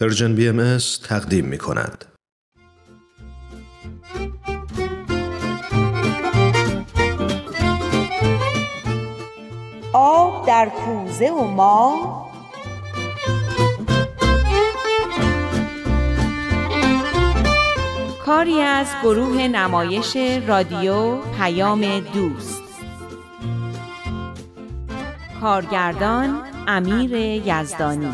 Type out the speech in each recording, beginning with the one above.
پرژن بی ام تقدیم می کند. آب در کوزه و ما کاری از گروه نمایش رادیو پیام دوست. کارگردان امیر یزدانی.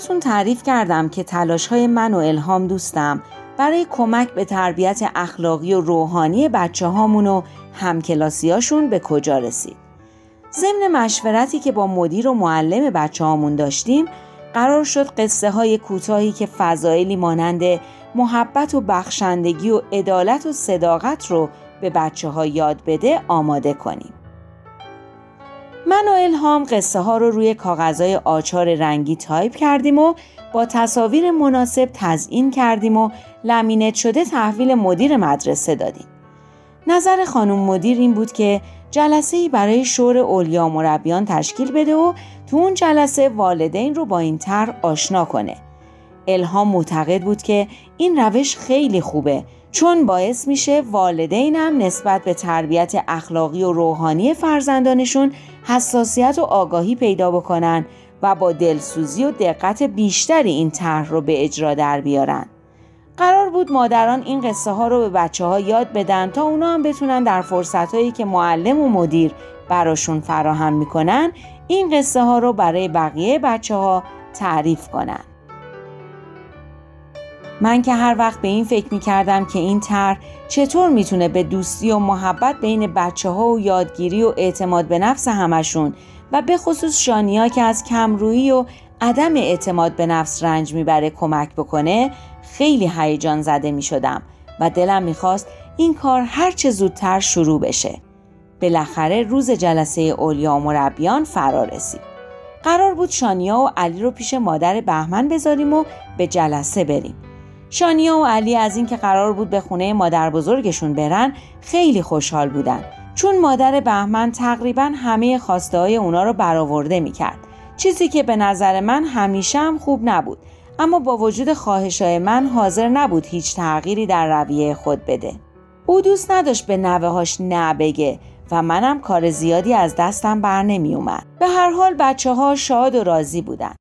براتون تعریف کردم که تلاش های من و الهام دوستم برای کمک به تربیت اخلاقی و روحانی بچه هامون و همکلاسیاشون به کجا رسید. ضمن مشورتی که با مدیر و معلم بچه هامون داشتیم قرار شد قصه های کوتاهی که فضایلی مانند محبت و بخشندگی و عدالت و صداقت رو به بچه ها یاد بده آماده کنیم. من و الهام قصه ها رو روی کاغذهای آچار رنگی تایپ کردیم و با تصاویر مناسب تزیین کردیم و لمینت شده تحویل مدیر مدرسه دادیم. نظر خانم مدیر این بود که جلسه ای برای شور اولیا مربیان تشکیل بده و تو اون جلسه والدین رو با این طرح آشنا کنه. الهام معتقد بود که این روش خیلی خوبه چون باعث میشه والدینم نسبت به تربیت اخلاقی و روحانی فرزندانشون حساسیت و آگاهی پیدا بکنن و با دلسوزی و دقت بیشتری این طرح رو به اجرا در بیارن. قرار بود مادران این قصه ها رو به بچه ها یاد بدن تا اونا هم بتونن در فرصت هایی که معلم و مدیر براشون فراهم می‌کنن این قصه ها رو برای بقیه بچه ها تعریف کنن. من که هر وقت به این فکر می کردم که این طرح چطور می‌تونه به دوستی و محبت بین بچه ها و یادگیری و اعتماد به نفس همشون و به خصوص شانیا که از کمرویی و عدم اعتماد به نفس رنج می‌بره کمک بکنه خیلی هیجان زده می شدم و دلم می‌خواست این کار هرچه زودتر شروع بشه. بالاخره روز جلسه اولیا و مربیان فرا رسید. قرار بود شانیا و علی رو پیش مادر بهمن بذاریم و به جلسه بریم. شانیا و علی از اینکه قرار بود به خونه مادر بزرگشون برن خیلی خوشحال بودن چون مادر بهمن تقریبا همه خواسته های اونا رو برآورده می‌کرد چیزی که به نظر من همیشه هم خوب نبود اما با وجود خواهش های من حاضر نبود هیچ تغییری در رویه خود بده او دوست نداشت به نوه هاش نه بگه و منم کار زیادی از دستم بر نمی اومد. به هر حال بچه ها شاد و راضی بودن.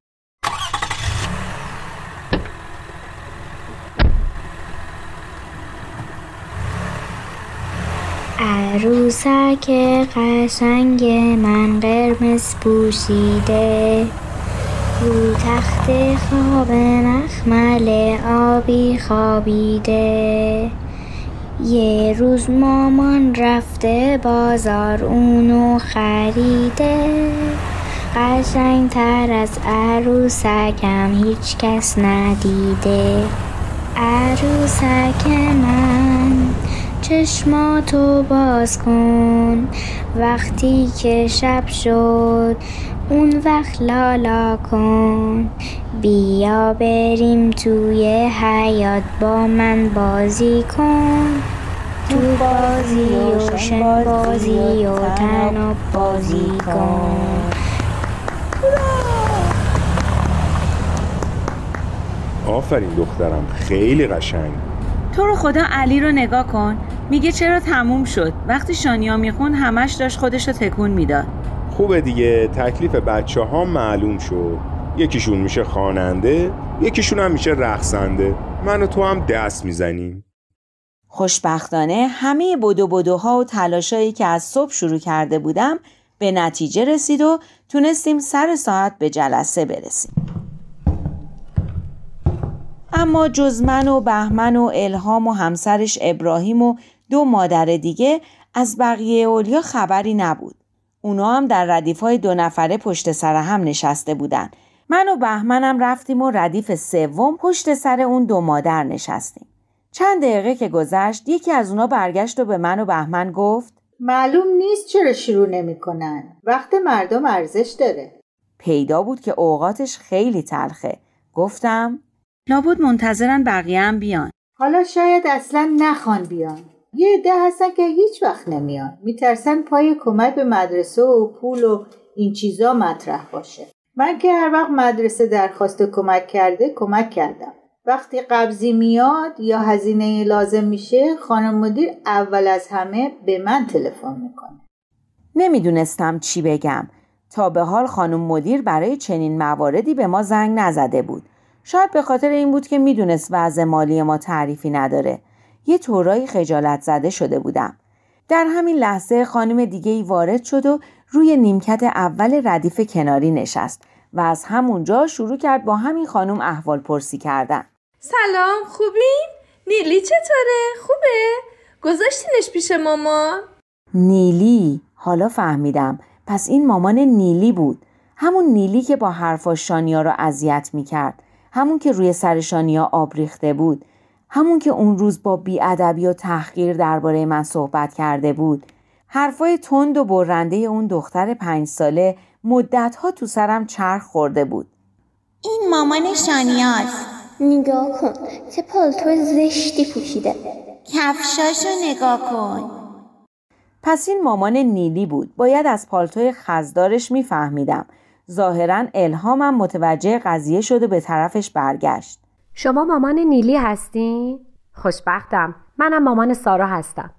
عروسک قشنگ من قرمز پوشیده. رو تخت خواب مخمل آبی خوابیده. یه روز مامان رفته بازار اونو خریده. قشنگ تر از عروسکم هیچ کس ندیده. عروسک من چشماتو باز کن. وقتی که شب شد اون وقت لالا کن. بیا بریم توی حیات با من بازی کن. تو بازی و شن بازی و تناب بازی کن. آفرین دخترم خیلی قشنگ. تو رو خدا علی رو نگاه کن. میگه چرا تموم شد. وقتی شانیا میخون همش داشت خودش رو تکون می‌داد. خوبه دیگه. تکلیف بچه ها معلوم شد. یکیشون میشه خواننده یکیشون هم میشه رقصنده. من و تو هم دست می‌زنیم. خوشبختانه همه بدو بدوها و تلاشایی که از صبح شروع کرده بودم به نتیجه رسید و تونستیم سر ساعت به جلسه برسیم. اما جز من و بهمن و الهام و همسرش ابراهیم و دو مادر دیگه از بقیه اولیا خبری نبود. اونا هم در ردیف های دو نفره پشت سر هم نشسته بودن. من و بهمنم رفتیم و ردیف سوم پشت سر اون دو مادر نشستیم. چند دقیقه که گذشت یکی از اونا برگشت و به من و بهمن گفت معلوم نیست چرا شروع نمی‌کنن. وقت مردم ارزش داره. پیدا بود که اوقاتش خیلی تلخه. گفتم لابد منتظرن بقیه هم بیان. حالا شاید اصلا نخوان بیان. یه عده هستن که هیچ وقت نمیان. میترسن پای کمک به مدرسه و پول و این چیزا مطرح باشه. من که هر وقت مدرسه درخواست کمک کرده کمک کردم. وقتی قبضی میاد یا هزینه لازم میشه خانم مدیر اول از همه به من تلفن می‌کنه. نمی‌دونستم چی بگم. تا به حال خانم مدیر برای چنین مواردی به ما زنگ نزده بود. شاید به خاطر این بود که می‌دونست وضع مالی ما تعریفی نداره یه طورایی خجالت زده شده بودم در همین لحظه خانم دیگه ای وارد شد و روی نیمکت اول ردیف کناری نشست و از همونجا شروع کرد با همین خانم احوال پرسی کردن سلام خوبین؟ نیلی چطوره؟ خوبه؟ گذاشتینش پیش مامان؟ نیلی حالا فهمیدم پس این مامان نیلی بود همون نیلی که با حرفاش شانیا رو اذیت می‌کرد همون که روی سر شانیا آب ریخته بود. همون که اون روز با بیادبی و تحقیر درباره من صحبت کرده بود. حرفای تند و برنده اون دختر پنج ساله مدتها تو سرم چرخ خورده بود. این مامان شانیاست. نگاه کن چه پالتو زشتی پوشیده. کفشاشو نگاه کن. پس این مامان نیلی بود. باید از پالتوی خزدارش میفهمیدم. ظاهرا الهامم متوجه قضیه شد و به طرفش برگشت. شما مامان نیلی هستین؟ خوشبختم. منم مامان سارا هستم.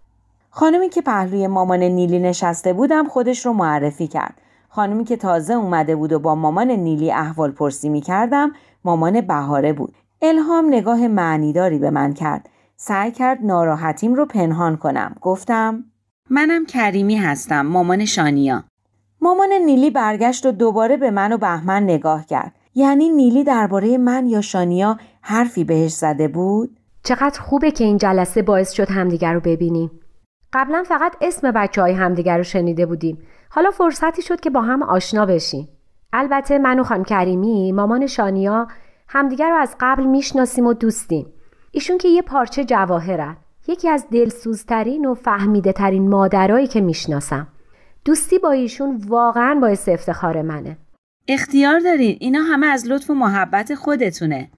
خانمی که پهلوی مامان نیلی نشسته بودم خودش رو معرفی کرد. خانمی که تازه اومده بود و با مامان نیلی احوال پرسی می کردم مامان بهاره بود. الهام نگاه معنیداری به من کرد. سعی کرد ناراحتیم رو پنهان کنم. گفتم منم کریمی هستم مامان شانیا. مامان نیلی برگشت و دوباره به من و بهمن نگاه کرد. یعنی نیلی درباره من یا شانیا حرفی بهش زده بود؟ چقدر خوبه که این جلسه باعث شد همدیگر رو ببینیم. قبلا فقط اسم بچه های همدیگر رو شنیده بودیم. حالا فرصتی شد که با هم آشنا بشیم. البته من و خانم کریمی مامان شانیا همدیگر رو از قبل می‌شناسیم و دوستیم. ایشون که یه پارچه جواهرن. یکی از دلسوزترین و فهمیده ترین مادرایی که می‌شناسم. دوستی با ایشون واقعا باعث افتخار منه. اختیار دارین. اینا همه از لطف و محبت خودتونه.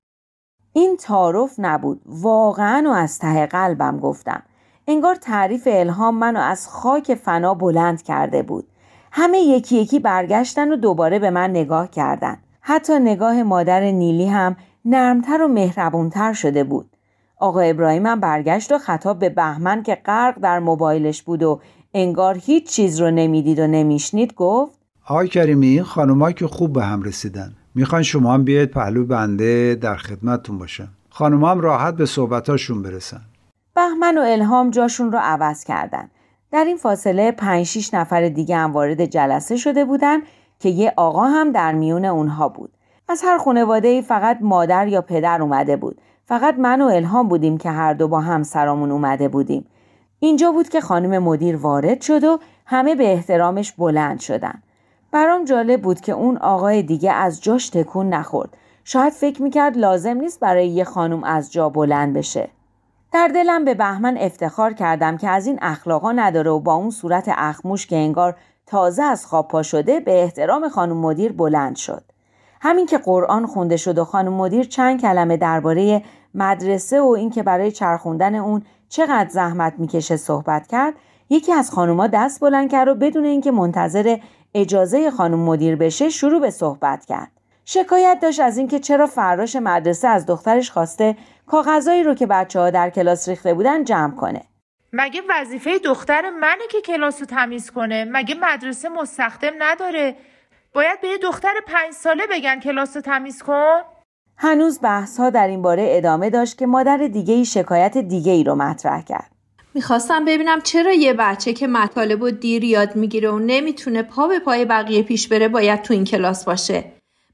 این تعارف نبود. واقعا و از ته قلبم گفتم. انگار تعریف الهام منو از خاک فنا بلند کرده بود. همه یکی یکی برگشتن و دوباره به من نگاه کردن. حتی نگاه مادر نیلی هم نرمتر و مهربونتر شده بود. آقا ابراهیم هم برگشت و خطاب به بهمن که غرق در موبایلش بود و انگار هیچ چیز رو نمی‌دید و نمیشنید گفت آقای کریمی این خانوما که خوب به هم رسیدن. می‌خوان شما هم بیاید پهلو بنده در خدمتتون باشم خانوما هم راحت به صحبتاشون برسن. بهمن و الهام جاشون رو عوض کردن. در این فاصله پنج شیش نفر دیگه هم وارد جلسه شده بودن که یه آقا هم در میون اونها بود. از هر خانواده ای فقط مادر یا پدر اومده بود. فقط من و الهام بودیم که هر دو با همسرامون اومده بودیم. اینجا بود که خانم مدیر وارد شد و همه به احترامش بلند شدن. برام جالب بود که اون آقای دیگه از جاش تکون نخورد. شاید فکر می‌کرد لازم نیست برای یه خانم از جا بلند بشه. در دلم به بهمن افتخار کردم که از این اخلاقا نداره و با اون صورت اخموش که انگار تازه از خواب پا شده به احترام خانم مدیر بلند شد. همین که قرآن خونده شد و خانم مدیر چند کلمه درباره مدرسه و اینکه برای چرخوندن اون چقدر زحمت می‌کشه صحبت کرد یکی از خانوما دست بلند کرد و بدون اینکه منتظر اجازه خانم مدیر بشه شروع به صحبت کرد. شکایت داشت از اینکه چرا فراش مدرسه از دخترش خواسته کاغذایی رو که بچه ها در کلاس ریخته بودن جمع کنه. مگه وظیفه دختر منه که کلاس رو تمیز کنه؟ مگه مدرسه مستخدم نداره؟ باید به یه دختر پنج ساله بگن کلاس رو تمیز کن؟ هنوز بحث ها در این باره ادامه داشت که مادر دیگه ای شکایت دیگه ای رو مطرح کرد. می‌خواستم ببینم چرا یه بچه که مطالب و دیر یاد می‌گیره و نمی‌تونه پا به پای بقیه پیش بره باید تو این کلاس باشه.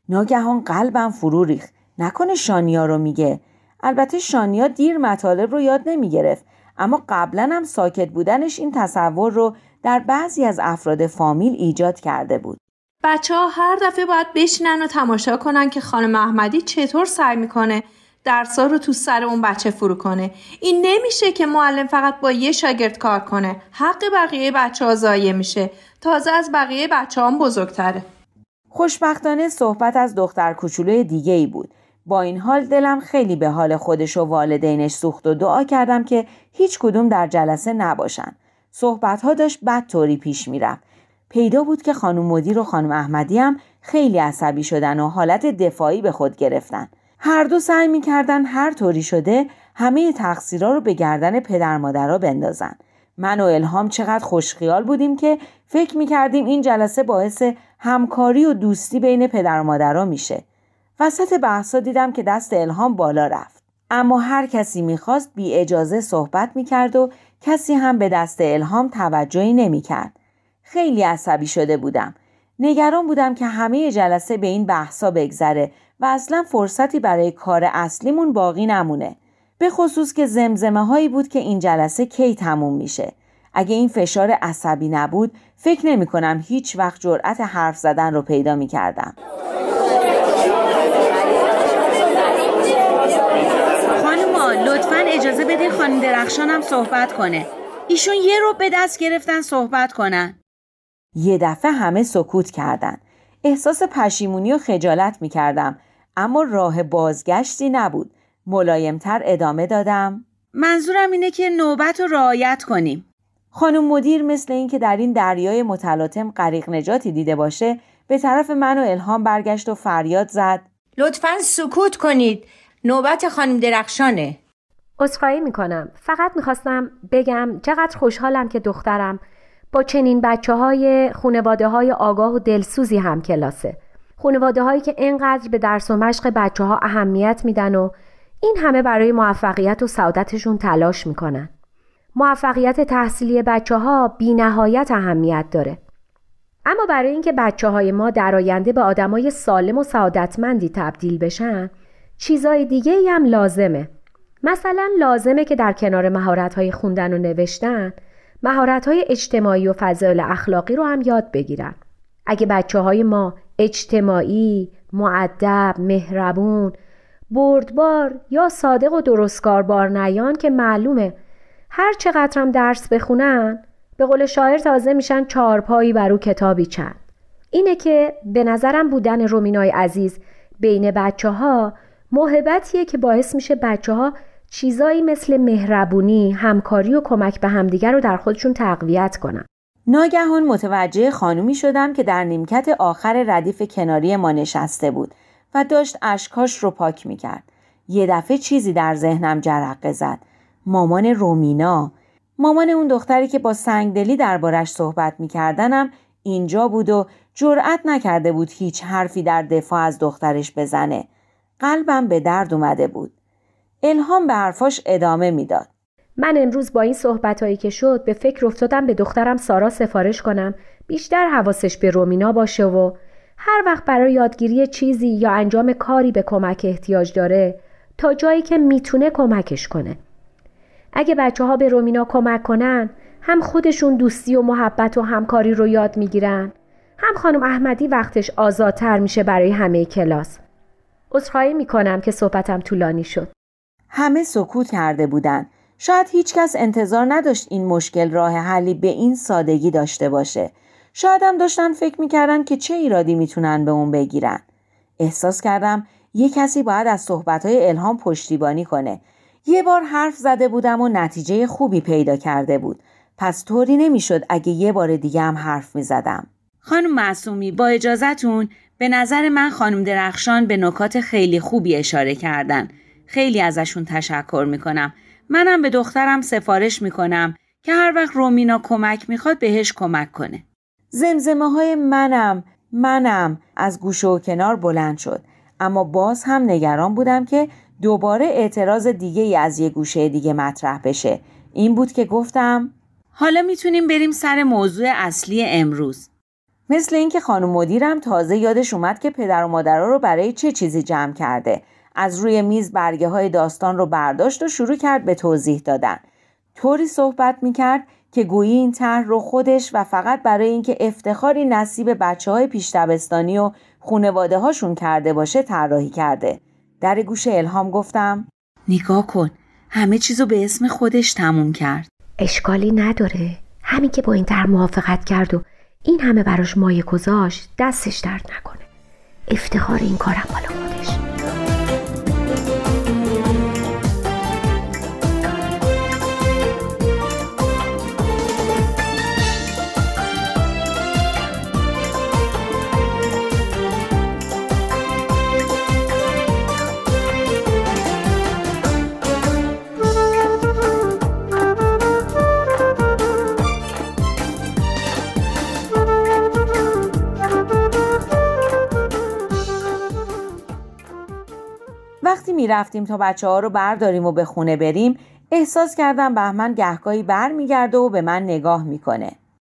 ناگهان قلبم فرو ریخت. نکنه شانیا رو میگه. البته شانیا دیر مطالب رو یاد نمی‌گرفت. اما قبلا هم ساکت بودنش این تصور رو در بعضی از افراد فامیل ایجاد کرده بود. بچه ها هر دفعه باید بشینن و تماشا کنن که خانم احمدی چطور سعی می‌کنه درسا رو تو سر اون بچه فرو کنه. این نمیشه که معلم فقط با یه شاگرد کار کنه. حق بقیه بچه ها ضایع میشه. تازه از بقیه بچه هم بزرگتره. خوشبختانه صحبت از دختر کوچولوی دیگه ای بود. با این حال دلم خیلی به حال خودش و والدینش سوخت و دعا کردم که هیچ کدوم در جلسه نباشن. صحبت ها داشت بد طوری پیش می‌رفت. پیدا بود که خانم مدیر و خانم احمدی هم خیلی عصبی شدن و حالت دفاعی به خود گرفتن. هر دو سعی می‌کردن هر طوری شده همه تقصیرها رو به گردن پدر مادرها بندازن. من و الهام چقدر خوشخیال بودیم که فکر می‌کردیم این جلسه باعث همکاری و دوستی بین پدر و مادرها میشه. وسط بحثا دیدم که دست الهام بالا رفت. اما هر کسی می‌خواست بی اجازه صحبت می‌کرد و کسی هم به دست الهام توجهی نمی‌کرد. خیلی عصبی شده بودم. نگران بودم که همه جلسه به این بحثا بگذره و اصلا فرصتی برای کار اصلیمون باقی نمونه. به خصوص که زمزمه هایی بود که این جلسه کی تموم میشه. اگه این فشار عصبی نبود فکر نمی کنم هیچ وقت جرأت حرف زدن رو پیدا می کردم. خانوما لطفا اجازه بدین خانم درخشانم صحبت کنه. ایشون یه رو به دست گرفتن صحبت کنن. یه دفعه همه سکوت کردن. احساس پشیمونی و خجالت می کردم اما راه بازگشتی نبود. ملایمتر ادامه دادم. منظورم اینه که نوبت رو رعایت کنیم. خانم مدیر مثل اینکه در این دریای متلاطم غریق نجاتی دیده باشه به طرف من و الهام برگشت و فریاد زد لطفا سکوت کنید نوبت خانم درخشانه عذرخواهی می‌کنم فقط می‌خواستم بگم چقدر خوشحالم که دخترم با چنین بچه های خونواده های آگاه و دلسوزی هم کلاسه. خونواده هایی که اینقدر به درس و مشق بچه ها اهمیت میدن و این همه برای موفقیت و سعادتشون تلاش می‌کنن. موفقیت تحصیلی بچه ها بی نهایت اهمیت داره. اما برای اینکه بچه های ما در آینده به آدمای سالم و سعادتمندی تبدیل بشن چیزای دیگه هم لازمه. مثلا لازمه که در کنار مهارت های خوندن و نوشتن مهارت های اجتماعی و فضایل اخلاقی رو هم یاد بگیرن. اگه بچه های ما اجتماعی، معدب، مهربون، بردبار یا صادق و درستکار بار نیان که معلومه هر چقدر هم درس بخونن به قول شاعر تازه میشن چارپایی بر او کتابی چند. اینه که به نظرم بودن رومینای عزیز بین بچه ها محبتیه که باعث میشه بچه ها چیزایی مثل مهربونی، همکاری و کمک به همدیگر رو در خودشون تقویت کنن. ناگهان متوجه خانومی شدم که در نیمکت آخر ردیف کناری ما نشسته بود و داشت اشکاش رو پاک می‌کرد. یه دفعه چیزی در ذهنم جرقه زد. مامان رومینا مامان اون دختری که با سنگدلی دربارش صحبت میکردنم اینجا بود و جرأت نکرده بود هیچ حرفی در دفاع از دخترش بزنه قلبم به درد اومده بود الهام به حرفاش ادامه می‌داد. من امروز با این صحبت که شد به فکر افتادم به دخترم سارا سفارش کنم. بیشتر حواسش به رومینا باشه و هر وقت برای یادگیری چیزی یا انجام کاری به کمک احتیاج داره تا جایی که می‌تونه کمکش کنه. اگه بچه ها به رومینا کمک کنن هم خودشون دوستی و محبت و همکاری رو یاد می‌گیرن. هم خانم احمدی وقتش آزادتر میشه برای همه کلاس. عذرخواهی می‌کنم که صحبتم طولانی شد. همه سکوت کرده بودن. شاید هیچکس انتظار نداشت این مشکل راه حلی به این سادگی داشته باشه. شاید هم داشتن فکر می‌کردن که چه ایرادی می‌تونن به اون بگیرن. احساس کردم یه کسی باید از صحبتهای الهام پشتیبانی کنه. یه بار حرف زده بودم و نتیجه خوبی پیدا کرده بود. پس طوری نمی‌شد اگه یه بار دیگه هم حرف می زدم. خانم معصومی با اجازتون به نظر من خانم درخشان به نکات خیلی خوبی اشاره کردن. خیلی ازشون تشکر می‌کنم. منم به دخترم سفارش می‌کنم که هر وقت رومینا کمک می‌خواد بهش کمک کنه. زمزمه های منم منم از گوشه و کنار بلند شد اما باز هم نگران بودم که دوباره اعتراض دیگه ای از یه گوشه دیگه مطرح بشه این بود که گفتم حالا می‌تونیم بریم سر موضوع اصلی امروز مثل اینکه خانم مدیرم تازه یادش اومد که پدر و مادرها رو برای چه چیزی جمع کرده از روی میز برگه های داستان رو برداشت و شروع کرد به توضیح دادن. طوری صحبت می‌کرد که گویی این طرح رو خودش و فقط برای اینکه افتخاری نصیب بچه های پیش و خونواده هاشون کرده باشه طراحی کرده. در گوش الهام گفتم نگاه کن همه چیزو به اسم خودش تموم کرد. اشکالی نداره. همین که با این در موافقت کرد و این همه براش مایه گذاشت دستش درد نکنه. افتخار این کارم بالا. رفتیم تا بچه ها رو برداریم و به خونه بریم احساس کردم بهمن گهگاهی بر میگرده و به من نگاه می‌کنه.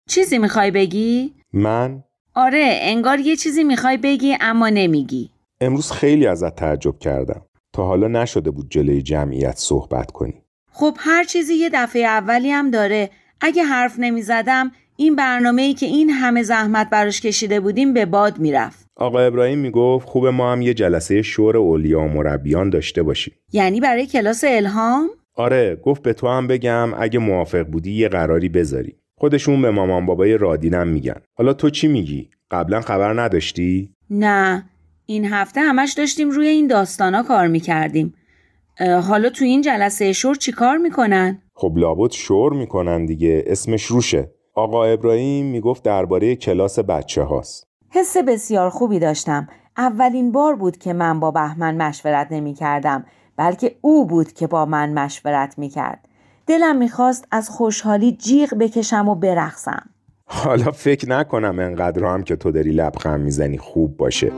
چیزی می‌خوای بگی؟ من؟ آره انگار یه چیزی می‌خوای بگی اما نمیگی. امروز خیلی ازت تعجب کردم. تا حالا نشده بود جلوی جمعیت صحبت کنی. خب هر چیزی یه دفعه اولی هم داره. اگه حرف نمی‌زدم این برنامه ای که این همه زحمت براش کشیده بودیم به باد می‌رفت. آقا ابراهیم می‌گفت خوب ما هم یه جلسه شور اولیا و مربیان داشته باشیم. یعنی برای کلاس الهام؟ آره گفت به تو هم بگم اگه موافق بودی یه قراری بذاری. خودشون به مامان بابای رادینم میگن. حالا تو چی میگی؟ قبلا خبر نداشتی؟ نه این هفته همش داشتیم روی این داستانا کار می‌کردیم. حالا تو این جلسه شور چی کار می‌کنن؟ خب لابد شور می‌کنن دیگه اسمش روشه. آقا ابراهیم می‌گفت درباره کلاس بچه هاست حس بسیار خوبی داشتم. اولین بار بود که من با بهمن مشورت نمی کردم بلکه او بود که با من مشورت می کرد دلم می‌خواست از خوشحالی جیغ بکشم و برقصم. حالا فکر نکنم انقدر هم که تو داری لبخند می‌زنی خوب باشه.